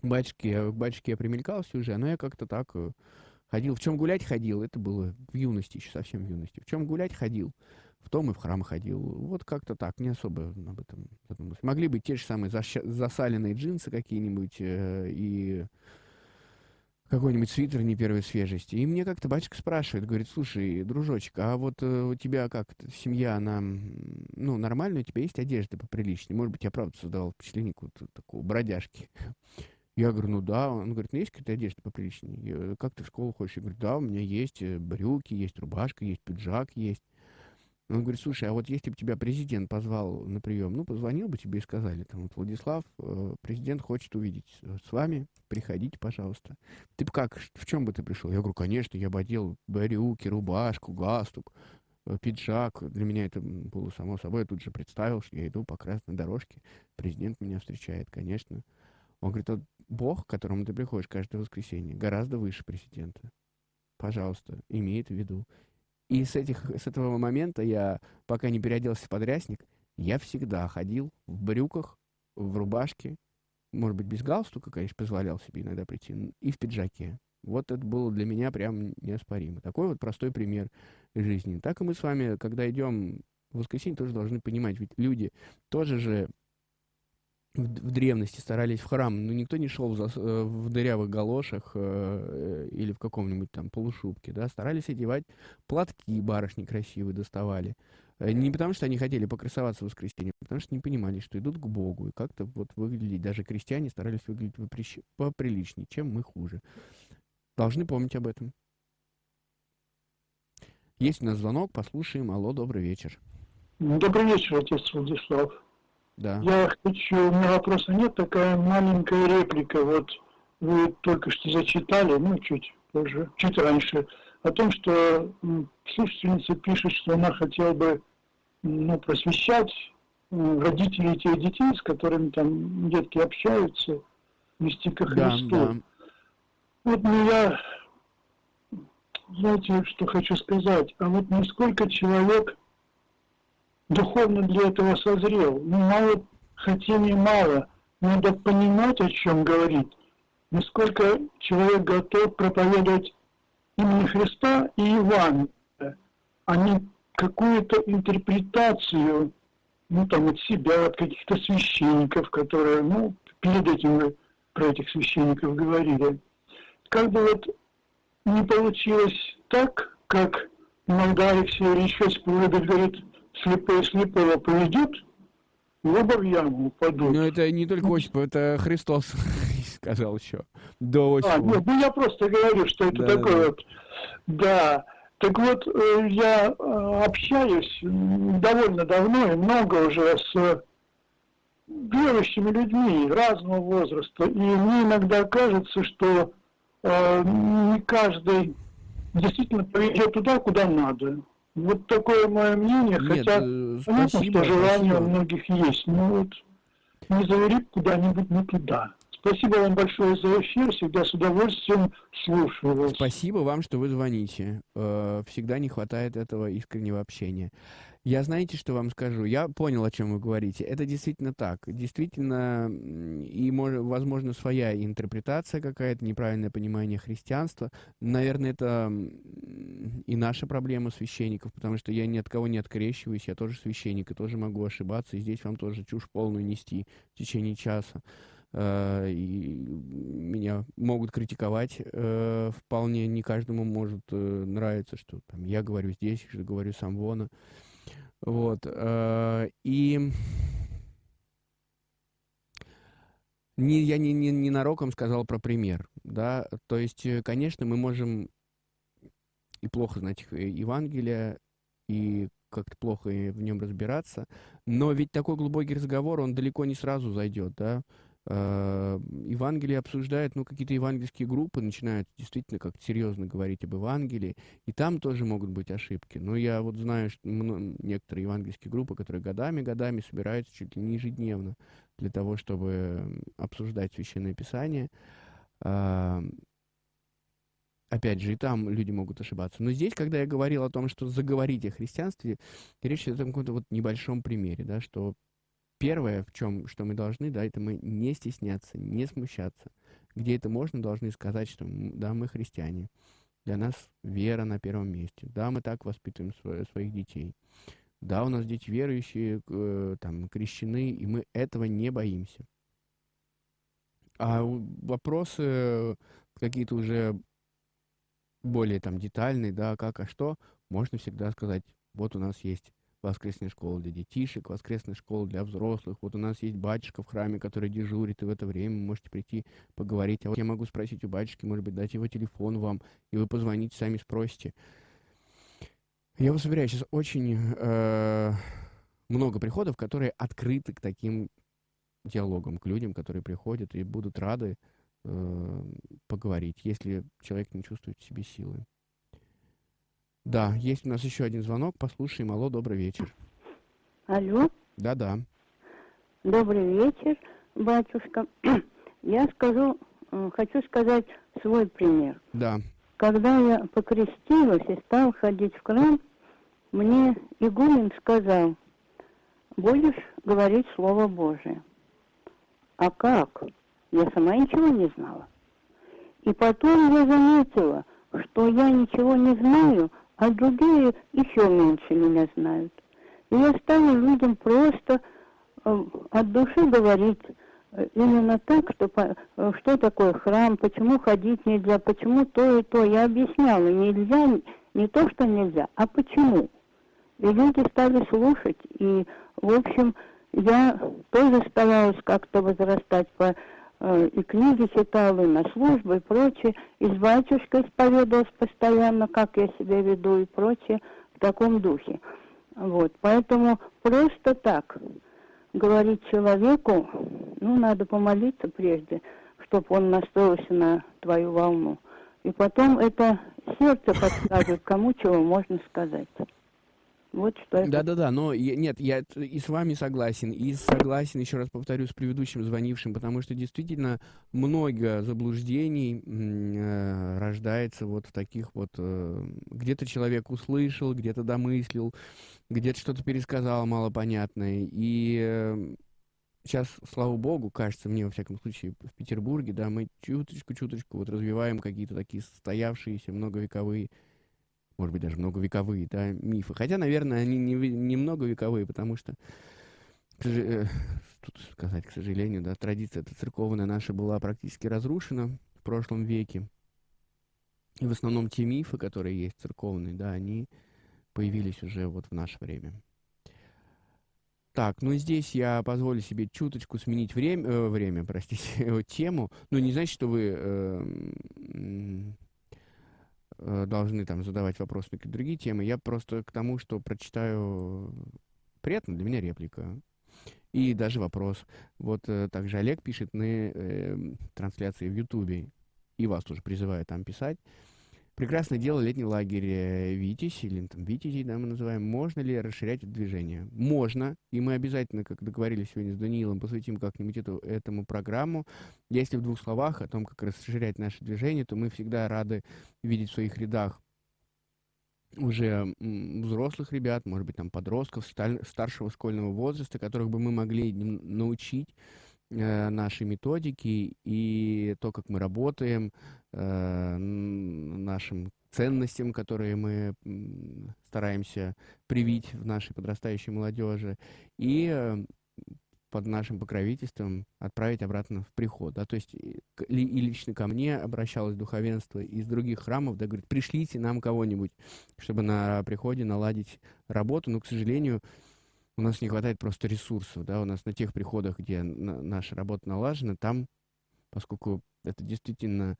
батюшке, батюшке я примелькался уже, но я как-то так э, ходил. В чем гулять ходил, это было в юности, еще совсем в юности. В чем гулять ходил, в том и в храм ходил. Вот как-то так, не особо об этом задумывался. Могли быть те же самые засаленные джинсы какие-нибудь э, и какой-нибудь свитер не первой свежести. И мне как-то батюшка спрашивает, говорит, слушай, дружочек, а вот э, у тебя как семья, она, ну, нормальная, у тебя есть одежда поприличнее? Может быть, я правда создавал впечатление какого-то такого бродяжки. Я говорю, ну да. Он говорит, ну есть какая-то одежда поприличнее? Я, как ты в школу ходишь? Я говорю, да, у меня есть э, брюки, есть рубашка, есть пиджак, есть. Он говорит, слушай, а вот если бы тебя президент позвал на прием, ну, позвонил бы тебе и сказали, там, вот, Владислав, э, президент хочет увидеть с вами, приходите, пожалуйста. Ты бы как, в чем бы ты пришел? Я говорю, конечно, я бы одел брюки, рубашку, галстук, э, пиджак. Для меня это было само собой. Я тут же представил, что я иду по красной дорожке, президент меня встречает, конечно. Он говорит, вот Бог, к которому ты приходишь каждое воскресенье, гораздо выше президента. Пожалуйста, имей это в виду. И с, этих, с этого момента я, пока не переоделся в подрясник, я всегда ходил в брюках, в рубашке, может быть, без галстука, конечно, позволял себе иногда прийти, и в пиджаке. Вот это было для меня прям неоспоримо. Такой вот простой пример жизни. Так и мы с вами, когда идем в воскресенье, тоже должны понимать, ведь люди тоже же в, древности старались в храм, но никто не шел в, зас, э, в дырявых галошах э, или в каком-нибудь там полушубке, да, старались одевать платки, барышни красивые доставали. Э, не потому, что они хотели покрасоваться в воскресенье, а потому что не понимали, что идут к Богу, и как-то вот выглядеть, даже крестьяне старались выглядеть поприличнее, чем мы хуже. Должны помнить об этом. Есть у нас звонок, послушаем. Алло, добрый вечер. Добрый вечер, отец Владислав. Да. Я хочу, у меня вопроса нет, такая маленькая реплика. Вот вы только что зачитали, ну, чуть позже, чуть раньше, о том, что слушательница пишет, что она хотела бы ну, просвещать родителей тех детей, с которыми там детки общаются, вести ко Христу. Да, да. Вот ну, я, знаете, что хочу сказать, а вот насколько человек духовно для этого созрел. Ну, мало хотения мало. Надо понимать, о чем говорит. Насколько человек готов проповедовать имени Христа и Ивана, а не какую-то интерпретацию, ну, там, от себя, от каких-то священников, которые, ну, перед этим мы про этих священников говорили. Как бы вот не получилось так, как иногда Алексей Ильич говорит, слепой слепого поведет, в яму упадут. Но это не только Осип, это Христос [laughs] сказал еще. До Осипа. А, нет, ну я просто говорю, что это да, такое да. вот. Да. Так вот, э, я э, общаюсь довольно давно и много уже с верующими людьми разного возраста. И мне иногда кажется, что э, не каждый действительно поведет туда, куда надо. Вот такое мое мнение, Нет, хотя э, понятно, спасибо, что желание спасибо. у многих есть. Ну вот, не заварить куда-нибудь не туда. Спасибо вам большое за эфир, всегда с удовольствием слушаю вас. Спасибо вам, что вы звоните. Э, Всегда не хватает этого искреннего общения. Я знаете, что вам скажу? Я понял, о чем вы говорите. Это действительно так. Действительно, и, мож- возможно, своя интерпретация какая-то, неправильное понимание христианства. Наверное, это и наша проблема священников, потому что я ни от кого не открещиваюсь, я тоже священник, и тоже могу ошибаться, и здесь вам тоже чушь полную нести в течение часа. Э, и меня могут критиковать. э, Вполне не каждому может э, нравиться, что там, я говорю здесь, что говорю сам Вона. Вот. э, И не, я не, не, не нароком сказал про пример. Да? То есть, э, конечно, мы можем и плохо знать э, Евангелие, и как-то плохо в нем разбираться, но ведь такой глубокий разговор, он далеко не сразу зайдет, да. Э, Евангелие обсуждают, ну, какие-то евангельские группы начинают действительно как-то серьезно говорить об Евангелии, и там тоже могут быть ошибки. Но я вот знаю, что некоторые евангельские группы, которые годами-годами собираются чуть ли не ежедневно для того, чтобы обсуждать Священное Писание. А, Опять же, и там люди могут ошибаться. Но здесь, когда я говорил о том, что заговорить о христианстве, речь идет о каком-то вот небольшом примере, да, что первое, в чем, что мы должны, да, это мы не стесняться, не смущаться. Где это можно, должны сказать, что да, мы христиане. Для нас вера на первом месте. Да, мы так воспитываем сво- своих детей. Да, у нас дети верующие, э, там, крещены, и мы этого не боимся. А вопросы какие-то уже более там детальные, да, как, а что, можно всегда сказать, вот у нас есть воскресная школа для детишек, воскресная школа для взрослых, вот у нас есть батюшка в храме, который дежурит, и в это время вы можете прийти поговорить. А вот я могу спросить у батюшки, может быть, дать его телефон вам, и вы позвоните, сами спросите. Я вас уверяю, сейчас очень э, много приходов, которые открыты к таким диалогам, к людям, которые приходят и будут рады э, поговорить, если человек не чувствует в себе силы. Да, есть у нас еще один звонок. Послушаем. Алло, добрый вечер. Алло, Да-да. добрый вечер, батюшка. [clears throat] Я скажу, э, хочу сказать свой пример. Да. Когда я покрестилась и стал ходить в храм, мне игумен сказал, будешь говорить Слово Божие. А как? Я сама ничего не знала. И потом я заметила, что я ничего не знаю, а другие еще меньше меня знают. И я стала людям просто э, от души говорить э, именно так, что, э, что такое храм, почему ходить нельзя, почему то и то. Я объясняла, нельзя, не то, что нельзя, а почему. И люди стали слушать, и, в общем, я тоже старалась как-то возрастать по и книги читала, и на службы, и прочее. И с батюшкой исповедовалась постоянно, как я себя веду, и прочее, в таком духе. Вот, поэтому просто так говорить человеку, ну, надо помолиться прежде, чтобы он настроился на твою волну. И потом это сердце подскажет, кому чего можно сказать. Вот что это. Да-да-да, но я- нет, я и с вами согласен, и согласен, еще раз повторю, с предыдущим звонившим, потому что действительно много заблуждений э, рождается вот в таких вот... э, где-то человек услышал, где-то домыслил, где-то что-то пересказал малопонятное, и сейчас, слава богу, кажется мне, во всяком случае, в Петербурге, да, мы чуточку-чуточку вот развиваем какие-то такие состоявшиеся многовековые может быть, даже многовековые, да, мифы. Хотя, наверное, они не, не многовековые, потому что, сожа- э, тут сказать, к сожалению, да, традиция эта церковная наша была практически разрушена в прошлом веке. И в основном те мифы, которые есть церковные, да, они появились уже вот в наше время. Так, ну здесь я позволю себе чуточку сменить время, э, время, простите, [laughs] тему. Ну, не значит, что вы э, должны там задавать вопросы на какие-то другие темы. Я просто к тому, что прочитаю приятно для меня реплика. И даже вопрос. Вот э, также Олег пишет на э, трансляции в Ютубе, и вас тоже призываю там писать. Прекрасное дело летний лагерь э, Витязь, или там Витязи, да, мы называем. Можно ли расширять это движение? Можно, и мы обязательно, как договорились сегодня с Даниилом, посвятим как-нибудь эту, этому программу. Если в двух словах о том, как расширять наше движение, то мы всегда рады видеть в своих рядах уже взрослых ребят, может быть, там подростков старшего школьного возраста, которых бы мы могли научить э, нашей методики и то, как мы работаем, э, нашим ценностям, которые мы стараемся привить в нашей подрастающей молодежи, и э, под нашим покровительством отправить обратно в приход. Да? То есть и лично ко мне обращалось духовенство из других храмов, да, говорит, пришлите нам кого-нибудь, чтобы на приходе наладить работу, но, к сожалению, у нас не хватает просто ресурсов, да, у нас на тех приходах, где на, наша работа налажена, там, поскольку это действительно,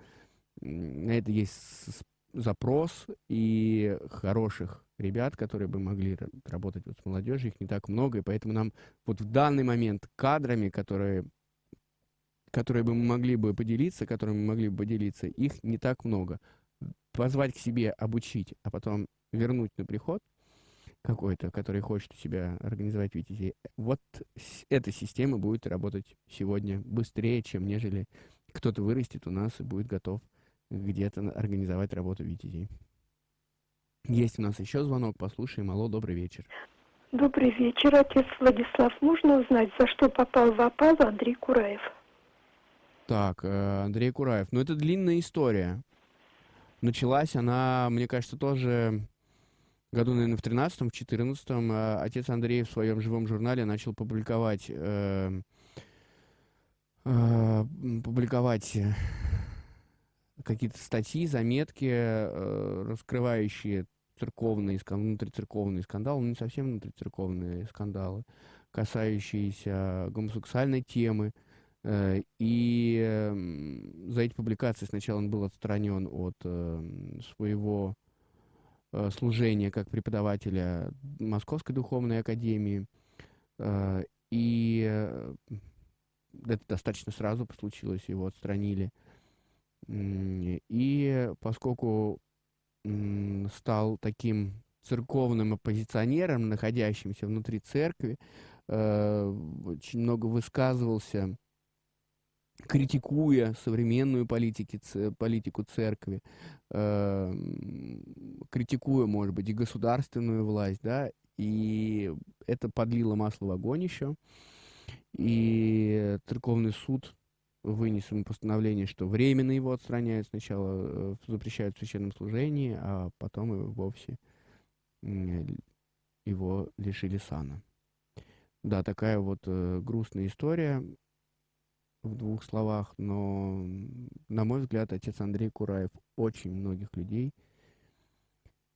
на это есть запрос и хороших ребят, которые бы могли работать вот с молодежью, их не так много, и поэтому нам вот в данный момент кадрами, которые, которые бы мы могли бы поделиться, которыми мы могли бы поделиться, их не так много. Позвать к себе, обучить, а потом вернуть на приход какой-то, который хочет у себя организовать Витязей, вот эта система будет работать сегодня быстрее, чем нежели кто-то вырастет у нас и будет готов где-то организовать работу Витязей. Есть у нас еще звонок, послушаем. Алло, добрый вечер. Добрый вечер, отец Владислав. Можно узнать, за что попал в опалу Андрей Кураев? Так, э, Андрей Кураев. Ну, это длинная история. Началась она, мне кажется, тоже году, наверное, в 13-м, в 14-м. Э, отец Андрей в своем живом журнале начал публиковать, э, э, публиковать какие-то статьи, заметки, э, раскрывающие церковные, внутрицерковные скандалы, ну не совсем внутрицерковные скандалы, касающиеся гомосексуальной темы. Э, и за эти публикации сначала он был отстранен от своего э, служения как преподавателя Московской духовной академии. И это достаточно сразу случилось, его отстранили. И поскольку стал таким церковным оппозиционером, находящимся внутри церкви, э, очень много высказывался, критикуя современную политики, политику церкви, э, критикуя, может быть, и государственную власть, да, и это подлило масло в огонь еще. И церковный суд вынес ему постановление, что временно его отстраняют, сначала э, запрещают в священном служении, а потом и вовсе его лишили сана. Да, такая вот э, грустная история в двух словах, но, на мой взгляд, отец Андрей Кураев очень многих людей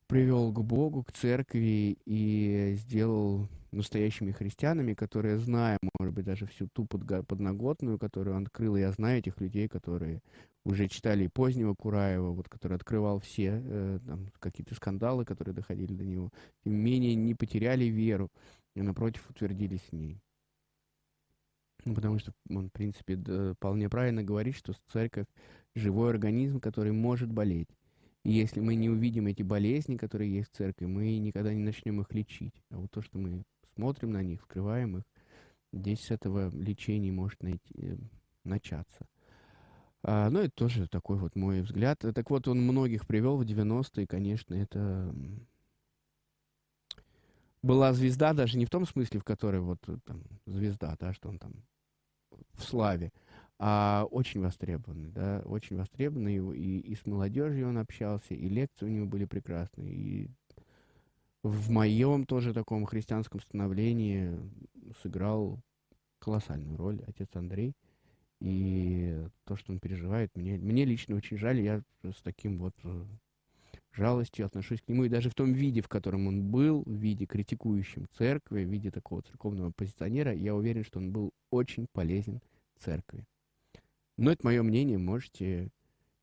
привел к Богу, к церкви и сделал настоящими христианами, которые, зная, может быть, даже всю ту подноготную, которую он открыл, я знаю этих людей, которые уже читали и позднего Кураева, вот, который открывал все э, какие-то скандалы, которые доходили до него, тем не менее не потеряли веру, и, напротив, утвердились в ней. Ну, потому что он, в принципе, да, вполне правильно говорит, что церковь — живой организм, который может болеть. И если мы не увидим эти болезни, которые есть в церкви, мы никогда не начнем их лечить. А вот то, что мы смотрим на них, вскрываем их, здесь с этого лечение может найти, э, начаться. А, ну, это тоже такой вот мой взгляд. Так вот, он многих привел в 90-е, конечно, это была звезда, даже не в том смысле, в которой вот э, там звезда, да, что он там в славе, а очень востребованный, да, очень востребованный, и, и с молодежью он общался, и лекции у него были прекрасные, и в моем тоже таком христианском становлении сыграл колоссальную роль отец Андрей. И то, что он переживает, мне, мне лично очень жаль. Я с таким вот э, жалостью отношусь к нему. И даже в том виде, в котором он был, в виде критикующем церкви, в виде такого церковного позиционера, я уверен, что он был очень полезен церкви. Но это мое мнение, можете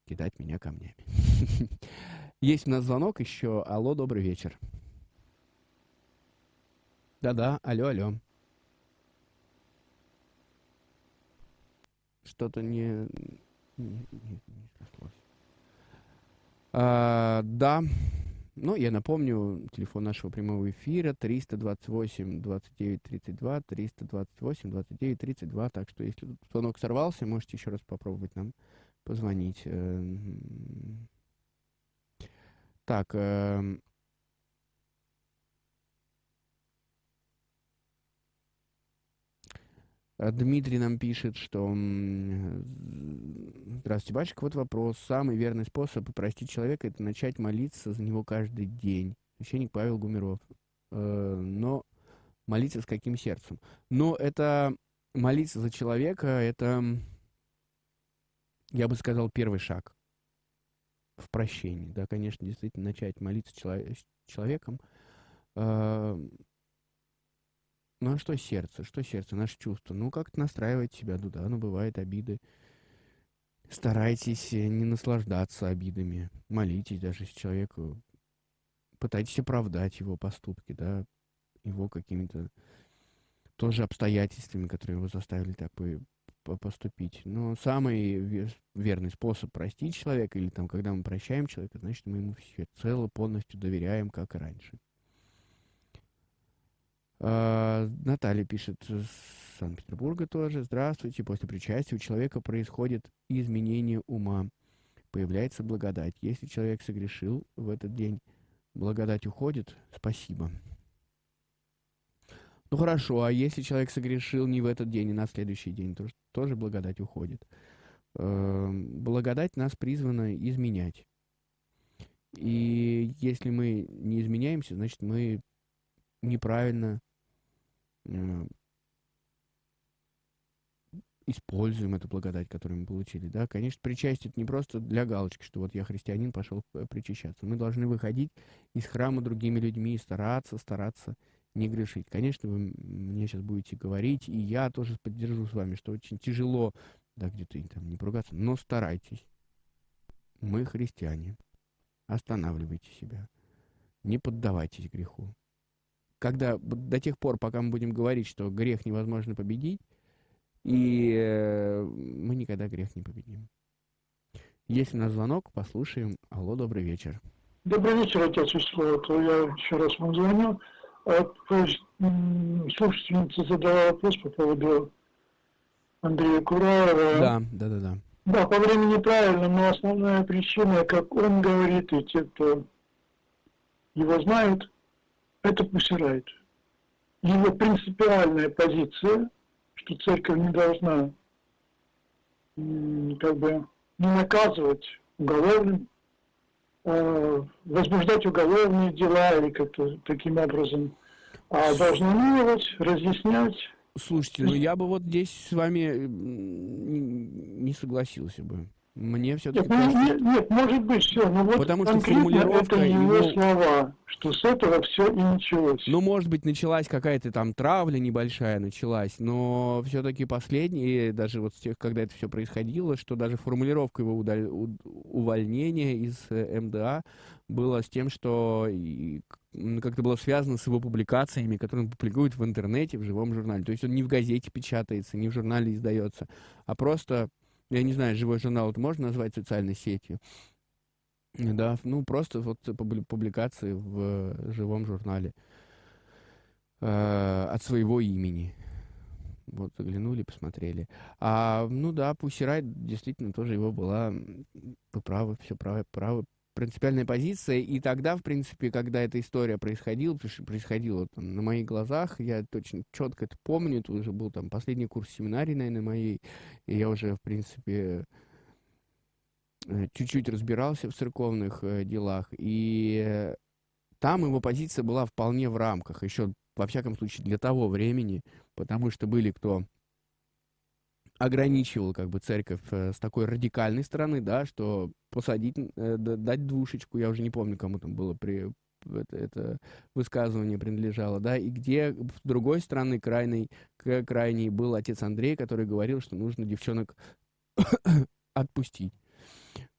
кидать меня камнями. [laughs] Есть у нас звонок еще. Алло, добрый вечер. Да-да, алло, алло. Что-то не... Не, не, не. А, да, ну, я напомню, телефон нашего прямого эфира 328 29 32, 328 29 32. Так что, если звонок сорвался, можете еще раз попробовать нам позвонить. Эм, так, эм, А Дмитрий нам пишет, что «Здравствуйте, батюшка, вот вопрос. Самый верный способ простить человека – это начать молиться за него каждый день». Священник Павел Гумеров. Э, но молиться с каким сердцем? Но это молиться за человека – это, я бы сказал, первый шаг в прощении. Да, конечно, действительно, начать молиться человеком э, ну а что сердце? Что сердце? Наше чувство? Ну, как-то настраивать себя, ну да, ну бывают обиды. Старайтесь не наслаждаться обидами. Молитесь даже с человеку. Пытайтесь оправдать его поступки, да, его какими-то тоже обстоятельствами, которые его заставили так поступить. Но самый верный способ простить человека, или там, когда мы прощаем человека, значит, мы ему все цело полностью доверяем, как и раньше. А, Наталья пишет с Санкт-Петербурга тоже. Здравствуйте. После причастия у человека происходит изменение ума. Появляется благодать. Если человек согрешил в этот день, благодать уходит. Спасибо. Ну хорошо, а если человек согрешил не в этот день, и на следующий день, то тоже благодать уходит. Эм, благодать нас призвана изменять. И если мы не изменяемся, значит мы неправильно используем эту благодать, которую мы получили. Да? Конечно, причастие это не просто для галочки, что вот я христианин, пошел причащаться. Мы должны выходить из храма другими людьми стараться, стараться не грешить. Конечно, вы мне сейчас будете говорить, и я тоже поддержу с вами, что очень тяжело, да, где-то там не поругаться, но старайтесь. Мы христиане. Останавливайте себя. Не поддавайтесь греху когда до тех пор, пока мы будем говорить, что грех невозможно победить, и э, мы никогда грех не победим. Есть у нас звонок, послушаем. Алло, добрый вечер. Добрый вечер, отец Вячеслав. Я еще раз вам звоню. А, слушательница задала вопрос по поводу Андрея Кураева. Да, да, да, да. Да, по времени правильно, но основная причина, как он говорит, и те, кто его знают, это посирает. Его принципиальная позиция, что церковь не должна как бы не наказывать уголовным, а возбуждать уголовные дела или как-то таким образом, а должна миловать, разъяснять. Слушайте, ну я бы вот здесь с вами не согласился бы. Мне все-таки нет, кажется... нет, нет, может быть, все, но вот Потому что формулировка это его, его слова, что с этого все и началось. Ну, может быть, началась какая-то там травля небольшая началась, но все-таки последние, даже вот с тех, когда это все происходило, что даже формулировка его удаль... увольнения из э, МДА было с тем, что как-то было связано с его публикациями, которые он публикует в интернете, в живом журнале. То есть он не в газете печатается, не в журнале издается, а просто я не знаю, живой журнал это можно назвать социальной сетью? Да, ну просто вот публикации в живом журнале э, от своего имени. Вот заглянули, посмотрели. А, ну да, Пусирай действительно тоже его была, вы правы, все правы, правы, принципиальная позиция. И тогда, в принципе, когда эта история происходила, происходила там, на моих глазах, я точно четко это помню, это уже был там последний курс семинарии, наверное, моей, и я уже, в принципе, э, чуть-чуть разбирался в церковных э, делах, и там его позиция была вполне в рамках, еще, во всяком случае, для того времени, потому что были кто ограничивал как бы церковь э, с такой радикальной стороны, да, что посадить, э, дать двушечку, я уже не помню, кому там было при это, это высказывание принадлежало, да, и где с другой стороны крайней, крайней был отец Андрей, который говорил, что нужно девчонок [coughs] отпустить.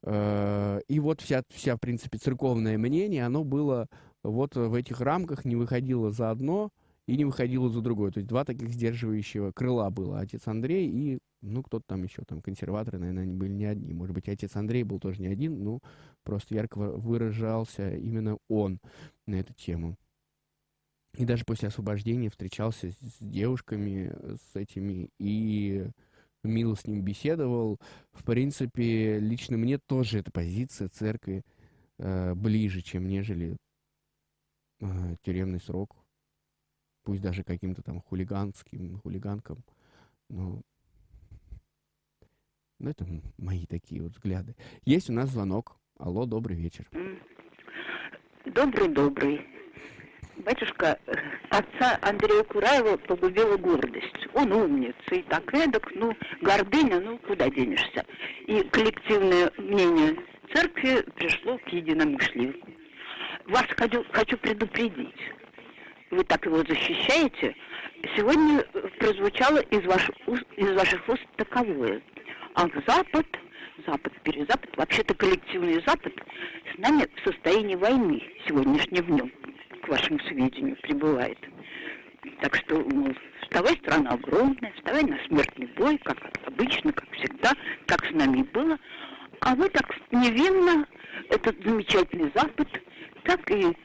Э, и вот вся, вся, в принципе, церковное мнение, оно было вот в этих рамках, не выходило за одно и не выходило за другое. То есть два таких сдерживающего крыла было, отец Андрей и Ну, кто-то там еще, там, консерваторы, наверное, они были не одни. Может быть, отец Андрей был тоже не один, ну, просто ярко выражался именно он на эту тему. И даже после освобождения встречался с девушками, с этими, и мило с ним беседовал. В принципе, лично мне тоже эта позиция церкви э, ближе, чем нежели э, тюремный срок. Пусть даже каким-то там хулиганским, хулиганкам. Но, но это мои такие вот взгляды. Есть у нас звонок. Алло, добрый вечер. Добрый-добрый. Батюшка, отца Андрея Кураева погубила гордость. Он умница и так эдак, ну, гордыня, ну, куда денешься. И коллективное мнение церкви пришло к единомышленнику. Вас хочу, хочу предупредить. Вы так его защищаете. Сегодня прозвучало из уст, из ваших уст таковое. А Запад, Запад, Перезапад, вообще-то коллективный Запад с нами в состоянии войны сегодняшнем днем к вашему сведению, прибывает. Так что, мол, вставай, страна огромная, вставай на смертный бой, как обычно, как всегда, как с нами было. А вы так невинно этот замечательный Запад так и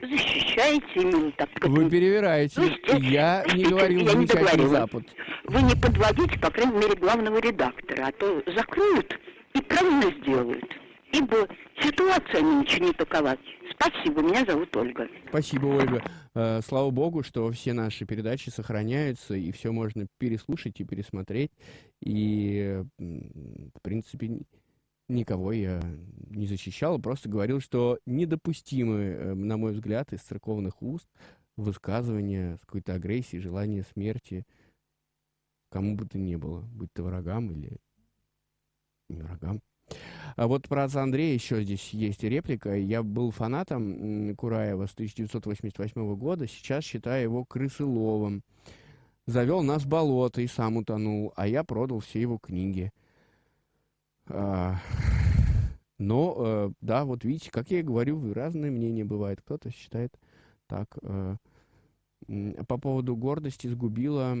защищаете именно так. Вы перевираете. Есть, я не говорил я не Запад. Вы не подводите, по крайней мере, главного редактора, а то закроют и правильно сделают. Ибо ситуация нынче не такова. Спасибо, меня зовут Ольга. Спасибо, Ольга. Э, слава богу, что все наши передачи сохраняются, и все можно переслушать и пересмотреть. И, в принципе, никого я не защищал, просто говорил, что недопустимы, э, на мой взгляд, из церковных уст высказывания с какой-то агрессией, желания смерти кому бы то ни было, будь то врагам или не врагам. А вот про отца Андрея еще здесь есть реплика. Я был фанатом Кураева с 1988 года, сейчас считаю его крысыловым. Завел нас в болото и сам утонул, а я продал все его книги. А, [laughs] но, э, да, вот видите, как я и говорю, разные мнения бывают. Кто-то считает так. Э, по поводу гордости сгубила...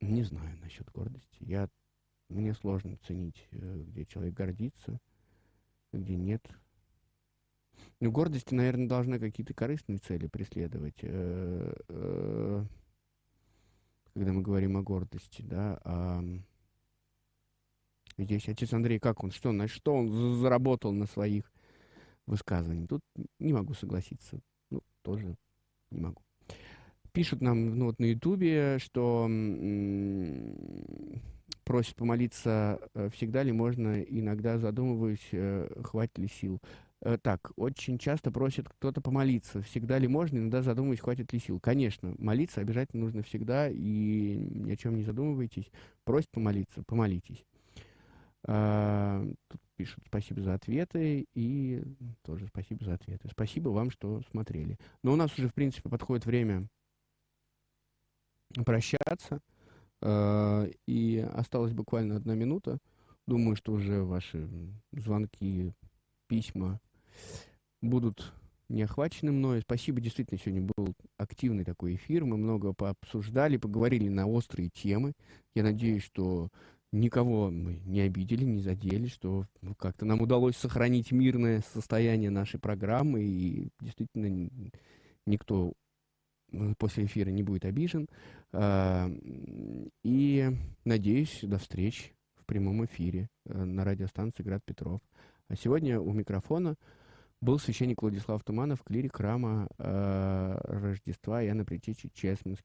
Не знаю насчет гордости. Я мне сложно ценить, э, где человек гордится, где нет. Ну, гордости, наверное, должны какие-то корыстные цели преследовать. Когда мы говорим о гордости, да, здесь отец Андрей, как он, что, на что он заработал на своих высказываниях? Тут не могу согласиться. Ну, тоже не могу. Пишут нам ну, вот на Ютубе, что просит помолиться, э, всегда ли можно, иногда задумываюсь, э, хватит ли сил. Э, так, очень часто просят кто-то помолиться. Всегда ли можно, иногда задумываюсь, хватит ли сил. Конечно, молиться обязательно нужно всегда, и ни о чем не задумывайтесь. Просят помолиться, помолитесь. А, тут пишут спасибо за ответы и тоже спасибо за ответы. Спасибо вам, что смотрели. Но у нас уже, в принципе, подходит время прощаться. Э, и осталась буквально одна минута. Думаю, что уже ваши звонки, письма будут не охвачены мной. Спасибо, действительно, сегодня был активный такой эфир. Мы много пообсуждали, поговорили на острые темы. Я надеюсь, что никого мы не обидели, не задели, что ну, как-то нам удалось сохранить мирное состояние нашей программы, и действительно никто после эфира не будет обижен. А, и надеюсь, до встреч в прямом эфире э, на радиостанции «Град Петров». А сегодня у микрофона был священник Владислав Туманов, клирик храма э, Рождества Иоанна Притечи Чесменский.